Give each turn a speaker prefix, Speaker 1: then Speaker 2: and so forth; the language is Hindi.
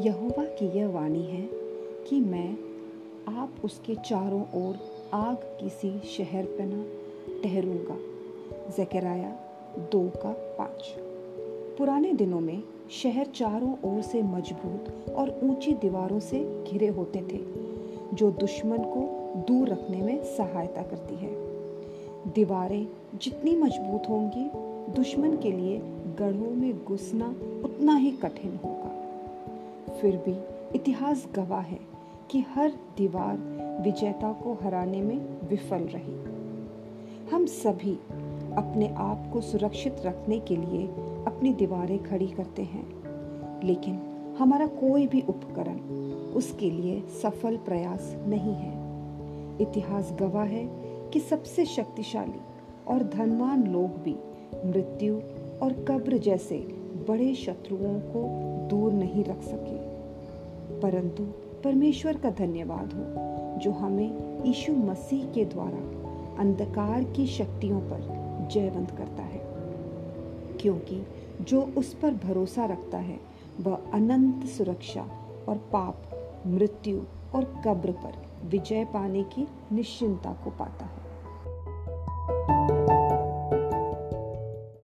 Speaker 1: यहोवा की यह वाणी है कि मैं आप उसके चारों ओर आग किसी शहर पर पना ठहरूँगा। जकराया दो का पाँच। पुराने दिनों में शहर चारों ओर से मज़बूत और ऊँची दीवारों से घिरे होते थे, जो दुश्मन को दूर रखने में सहायता करती है। दीवारें जितनी मज़बूत होंगी, दुश्मन के लिए गढ़ों में घुसना उतना ही कठिन होगा फिर भी इतिहास गवाह है कि हर दीवार विजेता को हराने में विफल रही। हम सभी अपने आप को सुरक्षित रखने के लिए अपनी दीवारें खड़ी करते हैं, लेकिन हमारा कोई भी उपकरण उसके लिए सफल प्रयास नहीं है। इतिहास गवाह है कि सबसे शक्तिशाली और धनवान लोग भी मृत्यु और कब्र जैसे बड़े शत्रुओं को दूर नहीं रख सके। परंतु परमेश्वर का धन्यवाद हो, जो हमें यीशु मसीह के द्वारा अंधकार की शक्तियों पर जयवंत करता है। क्योंकि जो उस पर भरोसा रखता है, वह अनंत सुरक्षा और पाप, मृत्यु और कब्र पर विजय पाने की निश्चिंता को पाता है।